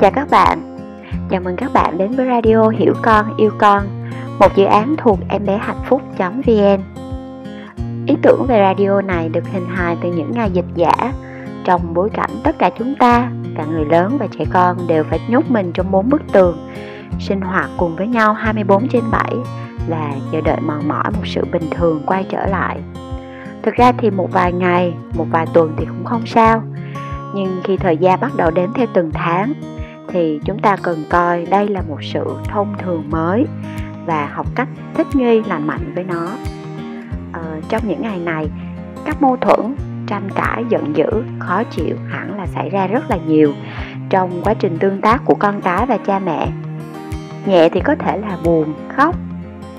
Chào các bạn, chào mừng các bạn đến với Radio Hiểu Con, Yêu Con Một dự án thuộc em bé hạnh phúc.vn Ý tưởng về radio này được hình hài từ những ngày dịch giả. Trong bối cảnh tất cả chúng ta, cả người lớn và trẻ con đều phải nhốt mình trong bốn bức tường Sinh hoạt cùng với nhau 24 trên 7 Và chờ đợi mòn mỏi một sự bình thường quay trở lại. Thực ra thì một vài ngày, một vài tuần thì cũng không sao. Nhưng khi thời gian bắt đầu đến theo từng tháng thì chúng ta cần coi đây là một sự thông thường mới và học cách thích nghi lành mạnh với nó. Ờ, trong những ngày này các mâu thuẫn tranh cãi giận dữ khó chịu hẳn là xảy ra rất là nhiều trong quá trình tương tác của con cái và cha mẹ. Nhẹ thì có thể là buồn khóc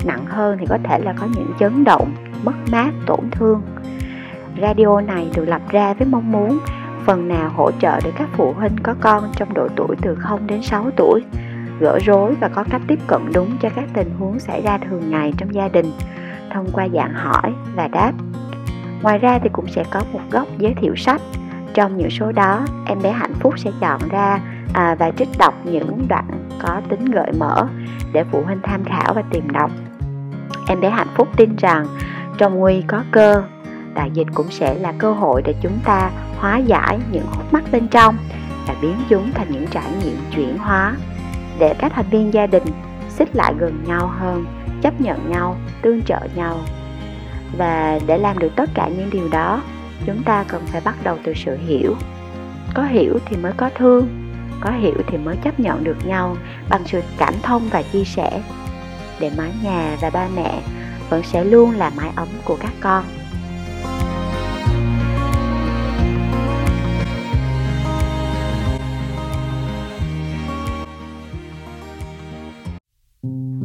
nặng hơn thì có thể là có những chấn động mất mát tổn thương. Radio này được lập ra với mong muốn phần nào hỗ trợ để các phụ huynh có con trong độ tuổi từ 0 đến 6 tuổi gỡ rối và có cách tiếp cận đúng cho các tình huống xảy ra thường ngày trong gia đình thông qua dạng hỏi và đáp. Ngoài ra thì cũng sẽ có một góc giới thiệu sách. Trong những số đó, em bé hạnh phúc sẽ chọn ra à, và trích đọc những đoạn có tính gợi mở để phụ huynh tham khảo và tìm đọc. Em bé hạnh phúc tin rằng trong nguy có cơ đại dịch cũng sẽ là cơ hội để chúng ta hóa giải những khúc mắc bên trong và biến chúng thành những trải nghiệm chuyển hóa. Để các thành viên gia đình xích lại gần nhau hơn, chấp nhận nhau, tương trợ nhau. Và để làm được tất cả những điều đó, chúng ta cần phải bắt đầu từ sự hiểu. Có hiểu thì mới có thương, có hiểu thì mới chấp nhận được nhau bằng sự cảm thông và chia sẻ. Để mái nhà và ba mẹ vẫn sẽ luôn là mái ấm của các con.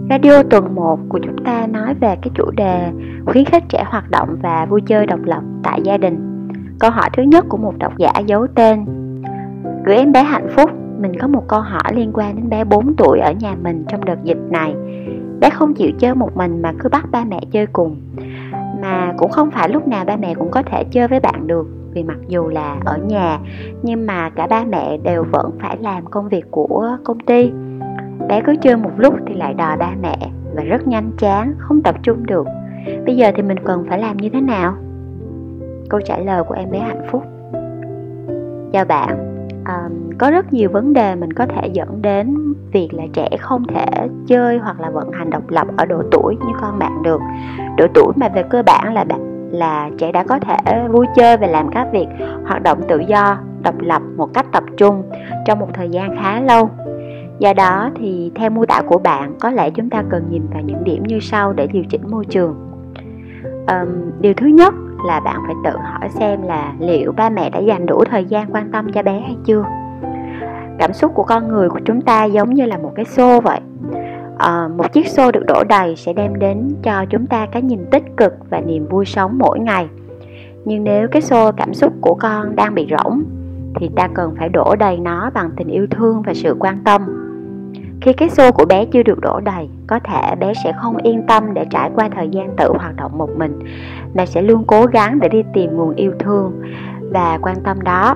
Radio tuần 1 của chúng ta nói về cái chủ đề khuyến khích trẻ hoạt động và vui chơi độc lập tại gia đình. Câu hỏi thứ nhất của một độc giả giấu tên Gửi em bé hạnh phúc, mình có một câu hỏi liên quan đến bé 4 tuổi ở nhà mình trong đợt dịch này. Bé không chịu chơi một mình mà cứ bắt ba mẹ chơi cùng. Mà cũng không phải lúc nào ba mẹ cũng có thể chơi với bạn được vì mặc dù là ở nhà nhưng mà cả ba mẹ đều vẫn phải làm công việc của công ty bé cứ chơi một lúc thì lại đòi ba mẹ và rất nhanh chán không tập trung được. Bây giờ thì mình cần phải làm như thế nào? Câu trả lời của em bé hạnh phúc. Chào bạn à, có rất nhiều vấn đề mình có thể dẫn đến việc là trẻ không thể chơi hoặc là vận hành độc lập ở độ tuổi như con bạn được. Độ tuổi mà về cơ bản là bạn là trẻ đã có thể vui chơi và làm các việc hoạt động tự do độc lập một cách tập trung trong một thời gian khá lâu do đó thì theo mô tả của bạn có lẽ chúng ta cần nhìn vào những điểm như sau để điều chỉnh môi trường. Um, điều thứ nhất là bạn phải tự hỏi xem là liệu ba mẹ đã dành đủ thời gian quan tâm cho bé hay chưa? Cảm xúc của con người của chúng ta giống như là một cái xô vậy. À, một chiếc xô được đổ đầy sẽ đem đến cho chúng ta cái nhìn tích cực và niềm vui sống mỗi ngày. Nhưng nếu cái xô cảm xúc của con đang bị rỗng thì ta cần phải đổ đầy nó bằng tình yêu thương và sự quan tâm khi cái xô của bé chưa được đổ đầy, có thể bé sẽ không yên tâm để trải qua thời gian tự hoạt động một mình, mà sẽ luôn cố gắng để đi tìm nguồn yêu thương và quan tâm đó.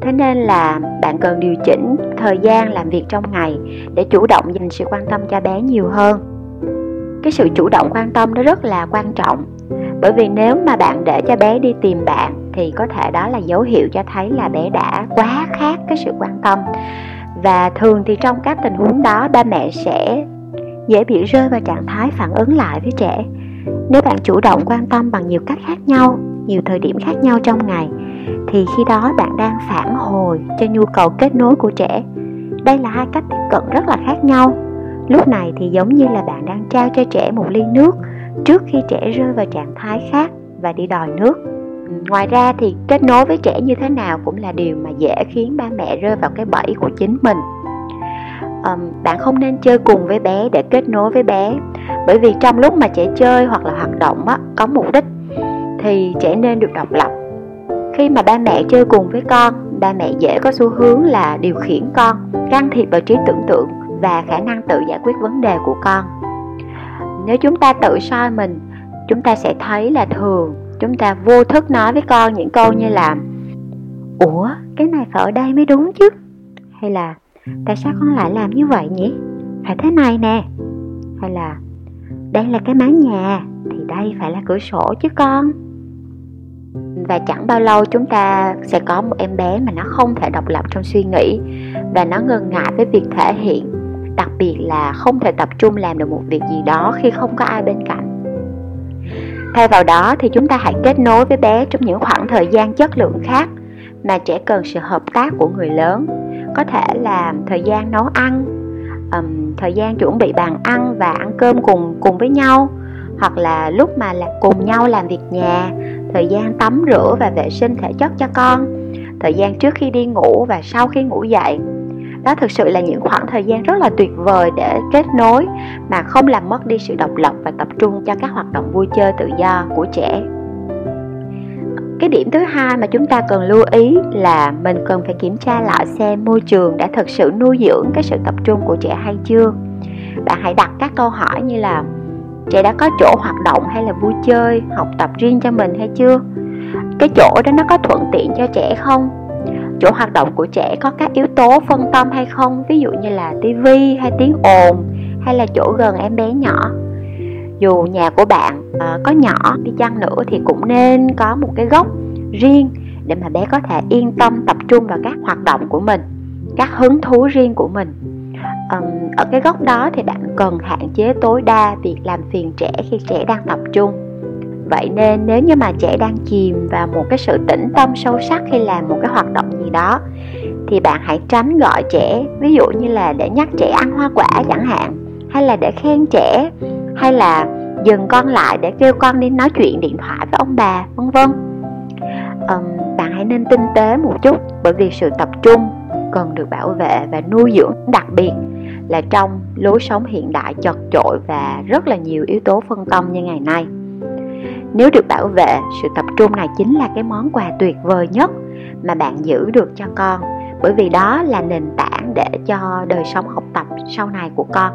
Thế nên là bạn cần điều chỉnh thời gian làm việc trong ngày để chủ động dành sự quan tâm cho bé nhiều hơn. Cái sự chủ động quan tâm nó rất là quan trọng bởi vì nếu mà bạn để cho bé đi tìm bạn thì có thể đó là dấu hiệu cho thấy là bé đã quá khát cái sự quan tâm và thường thì trong các tình huống đó, ba mẹ sẽ dễ bị rơi vào trạng thái phản ứng lại với trẻ. Nếu bạn chủ động quan tâm bằng nhiều cách khác nhau, nhiều thời điểm khác nhau trong ngày, thì khi đó bạn đang phản hồi cho nhu cầu kết nối của trẻ. Đây là hai cách tiếp cận rất là khác nhau. Lúc này thì giống như là bạn đang trao cho trẻ một ly nước trước khi trẻ rơi vào trạng thái khác và đi đòi nước ngoài ra thì kết nối với trẻ như thế nào cũng là điều mà dễ khiến ba mẹ rơi vào cái bẫy của chính mình. Um, bạn không nên chơi cùng với bé để kết nối với bé bởi vì trong lúc mà trẻ chơi hoặc là hoạt động á, có mục đích thì trẻ nên được độc lập. Khi mà ba mẹ chơi cùng với con ba mẹ dễ có xu hướng là điều khiển con can thiệp vào trí tưởng tượng và khả năng tự giải quyết vấn đề của con. Nếu chúng ta tự soi mình chúng ta sẽ thấy là thường chúng ta vô thức nói với con những câu như là, ủa, cái này phải ở đây mới đúng chứ? Hay là, tại sao con lại làm như vậy nhỉ? Phải thế này nè. Hay là, đây là cái mái nhà, thì đây phải là cửa sổ chứ con. Và chẳng bao lâu chúng ta sẽ có một em bé mà nó không thể độc lập trong suy nghĩ và nó ngần ngại với việc thể hiện, đặc biệt là không thể tập trung làm được một việc gì đó khi không có ai bên cạnh thay vào đó thì chúng ta hãy kết nối với bé trong những khoảng thời gian chất lượng khác mà trẻ cần sự hợp tác của người lớn. Có thể là thời gian nấu ăn um, thời gian chuẩn bị bàn ăn và ăn cơm cùng cùng với nhau hoặc là lúc mà là cùng nhau làm việc nhà thời gian tắm rửa và vệ sinh thể chất cho con thời gian trước khi đi ngủ và sau khi ngủ dậy đó thực sự là những khoảng thời gian rất là tuyệt vời để kết nối mà không làm mất đi sự độc lập và tập trung cho các hoạt động vui chơi tự do của trẻ. Cái điểm thứ hai mà chúng ta cần lưu ý là mình cần phải kiểm tra lại xem môi trường đã thực sự nuôi dưỡng cái sự tập trung của trẻ hay chưa. Bạn hãy đặt các câu hỏi như là trẻ đã có chỗ hoạt động hay là vui chơi, học tập riêng cho mình hay chưa? Cái chỗ đó nó có thuận tiện cho trẻ không? Chỗ hoạt động của trẻ có các yếu tố phân tâm hay không? Ví dụ như là tivi hay tiếng ồn hay là chỗ gần em bé nhỏ. Dù nhà của bạn uh, có nhỏ đi chăng nữa thì cũng nên có một cái góc riêng để mà bé có thể yên tâm tập trung vào các hoạt động của mình các hứng thú riêng của mình. Um, ở cái góc đó thì bạn cần hạn chế tối đa việc làm phiền trẻ khi trẻ đang tập trung vậy nên nếu như mà trẻ đang chìm vào một cái sự tĩnh tâm sâu sắc khi làm một cái hoạt động gì đó thì bạn hãy tránh gọi trẻ ví dụ như là để nhắc trẻ ăn hoa quả chẳng hạn hay là để khen trẻ hay là dừng con lại để kêu con đi nói chuyện điện thoại với ông bà vân vân. Um, bạn hãy nên tinh tế một chút bởi vì sự tập trung cần được bảo vệ và nuôi dưỡng đặc biệt là trong lối sống hiện đại chật chội và rất là nhiều yếu tố phân tâm như ngày nay nếu được bảo vệ, sự tập trung này chính là cái món quà tuyệt vời nhất mà bạn giữ được cho con. Bởi vì đó là nền tảng để cho đời sống học tập sau này của con.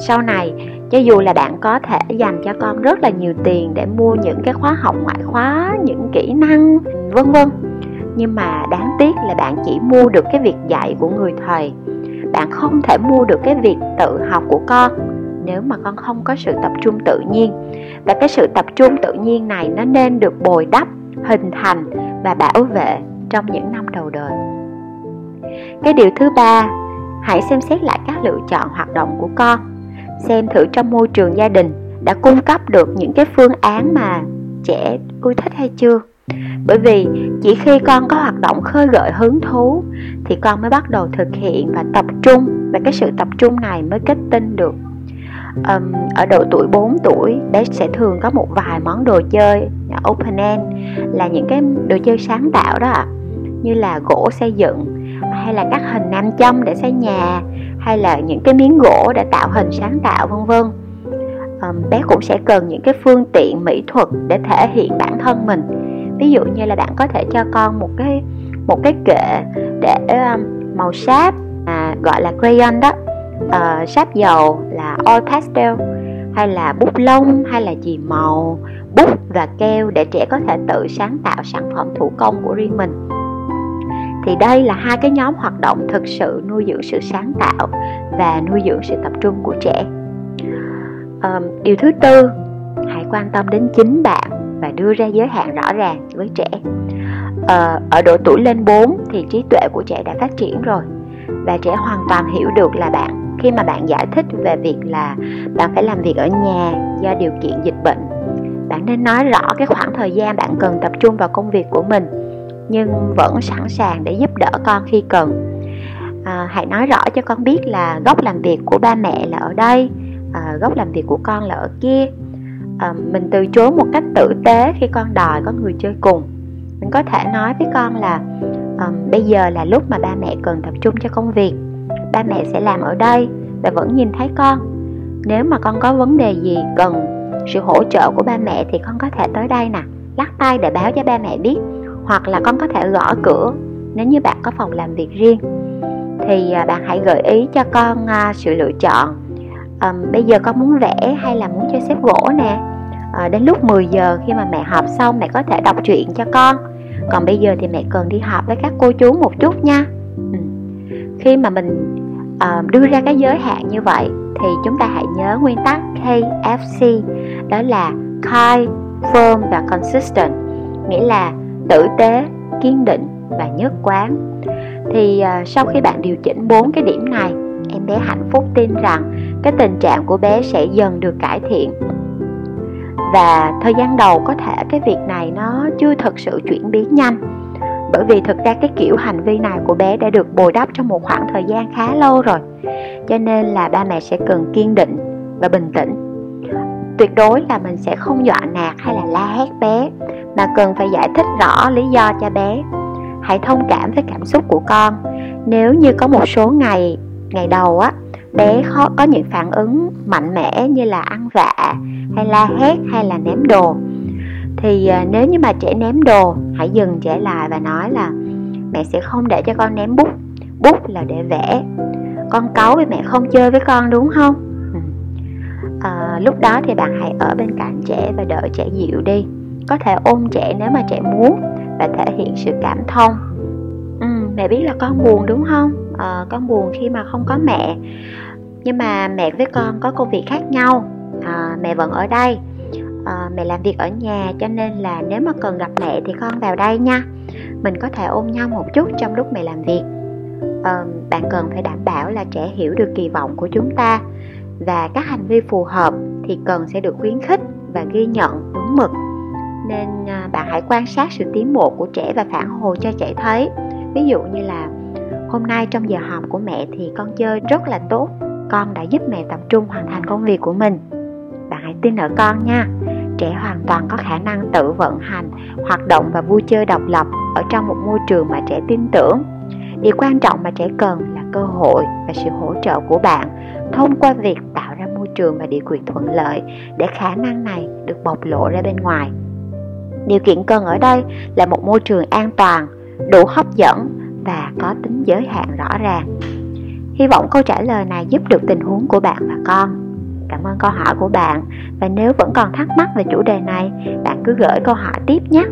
Sau này, cho dù là bạn có thể dành cho con rất là nhiều tiền để mua những cái khóa học ngoại khóa, những kỹ năng, vân vân. Nhưng mà đáng tiếc là bạn chỉ mua được cái việc dạy của người thầy. Bạn không thể mua được cái việc tự học của con nếu mà con không có sự tập trung tự nhiên, và cái sự tập trung tự nhiên này nó nên được bồi đắp, hình thành và bảo vệ trong những năm đầu đời. Cái điều thứ ba, hãy xem xét lại các lựa chọn hoạt động của con. Xem thử trong môi trường gia đình đã cung cấp được những cái phương án mà trẻ ưa thích hay chưa. Bởi vì chỉ khi con có hoạt động khơi gợi hứng thú thì con mới bắt đầu thực hiện và tập trung, và cái sự tập trung này mới kết tinh được um, ở độ tuổi 4 tuổi bé sẽ thường có một vài món đồ chơi open end là những cái đồ chơi sáng tạo đó ạ. Như là gỗ xây dựng hay là các hình nam châm để xây nhà hay là những cái miếng gỗ để tạo hình sáng tạo vân vân. Um, bé cũng sẽ cần những cái phương tiện mỹ thuật để thể hiện bản thân mình. Ví dụ như là bạn có thể cho con một cái một cái kệ để um, màu sáp à, gọi là crayon đó uh, sáp dầu là oil pastel hay là bút lông hay là chì màu bút và keo để trẻ có thể tự sáng tạo sản phẩm thủ công của riêng mình. Thì đây là hai cái nhóm hoạt động thực sự nuôi dưỡng sự sáng tạo và nuôi dưỡng sự tập trung của trẻ. Um, điều thứ tư hãy quan tâm đến chính bạn và đưa ra giới hạn rõ ràng với trẻ. Uh, ở độ tuổi lên 4 thì trí tuệ của trẻ đã phát triển rồi và trẻ hoàn toàn hiểu được là bạn khi mà bạn giải thích về việc là bạn phải làm việc ở nhà do điều kiện dịch bệnh. Bạn nên nói rõ cái khoảng thời gian bạn cần tập trung vào công việc của mình nhưng vẫn sẵn sàng để giúp đỡ con khi cần. À, hãy nói rõ cho con biết là góc làm việc của ba mẹ là ở đây à, góc làm việc của con là ở kia. À, mình từ chối một cách tử tế khi con đòi có người chơi cùng. Mình có thể nói với con là à, bây giờ là lúc mà ba mẹ cần tập trung cho công việc ba mẹ sẽ làm ở đây và vẫn nhìn thấy con. Nếu mà con có vấn đề gì cần sự hỗ trợ của ba mẹ thì con có thể tới đây nè lắc tay để báo cho ba mẹ biết. Hoặc là con có thể gõ cửa nếu như bạn có phòng làm việc riêng. Thì à, bạn hãy gợi ý cho con à, sự lựa chọn. À, bây giờ con muốn vẽ hay là muốn chơi xếp gỗ nè? À, đến lúc 10 giờ khi mà mẹ họp xong mẹ có thể đọc truyện cho con. Còn bây giờ thì mẹ cần đi họp với các cô chú một chút nha. Ừ khi mà mình uh, đưa ra cái giới hạn như vậy thì chúng ta hãy nhớ nguyên tắc KFC đó là kind, firm và consistent nghĩa là tử tế, kiên định và nhất quán. Thì uh, sau khi bạn điều chỉnh bốn cái điểm này em bé hạnh phúc tin rằng cái tình trạng của bé sẽ dần được cải thiện. Và thời gian đầu có thể cái việc này nó chưa thật sự chuyển biến nhanh bởi vì thực ra cái kiểu hành vi này của bé đã được bồi đắp trong một khoảng thời gian khá lâu rồi. Cho nên là ba mẹ sẽ cần kiên định và bình tĩnh. Tuyệt đối là mình sẽ không dọa nạt hay là la hét bé, mà cần phải giải thích rõ lý do cho bé. Hãy thông cảm với cảm xúc của con. Nếu như có một số ngày ngày đầu á, bé khó có những phản ứng mạnh mẽ như là ăn vạ, hay la hét, hay là ném đồ thì à, nếu như mà trẻ ném đồ hãy dừng trẻ lại và nói là mẹ sẽ không để cho con ném bút. Bút là để vẽ. Con cáu với mẹ không chơi với con đúng không? Ừ. À, lúc đó thì bạn hãy ở bên cạnh trẻ và đợi trẻ dịu đi. Có thể ôm trẻ nếu mà trẻ muốn và thể hiện sự cảm thông. Ừ, mẹ biết là con buồn đúng không? À, con buồn khi mà không có mẹ. Nhưng mà mẹ với con có công việc khác nhau. À, mẹ vẫn ở đây à, mẹ làm việc ở nhà cho nên là nếu mà cần gặp mẹ thì con vào đây nha. Mình có thể ôm nhau một chút trong lúc mẹ làm việc. À, bạn cần phải đảm bảo là trẻ hiểu được kỳ vọng của chúng ta và các hành vi phù hợp thì cần sẽ được khuyến khích và ghi nhận đúng mực. Nên à, bạn hãy quan sát sự tiến bộ của trẻ và phản hồi cho trẻ thấy. Ví dụ như là hôm nay trong giờ học của mẹ thì con chơi rất là tốt con đã giúp mẹ tập trung hoàn thành công việc của mình. Bạn hãy tin ở con nha trẻ hoàn toàn có khả năng tự vận hành, hoạt động và vui chơi độc lập ở trong một môi trường mà trẻ tin tưởng. Điều quan trọng mà trẻ cần là cơ hội và sự hỗ trợ của bạn thông qua việc tạo ra môi trường và điều kiện thuận lợi để khả năng này được bộc lộ ra bên ngoài. Điều kiện cần ở đây là một môi trường an toàn, đủ hấp dẫn và có tính giới hạn rõ ràng. Hy vọng câu trả lời này giúp được tình huống của bạn và con cảm ơn câu hỏi của bạn. Và nếu vẫn còn thắc mắc về chủ đề này, bạn cứ gửi câu hỏi tiếp nhé.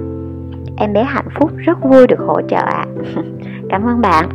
Em bé hạnh phúc, rất vui được hỗ trợ ạ. À. cảm ơn bạn.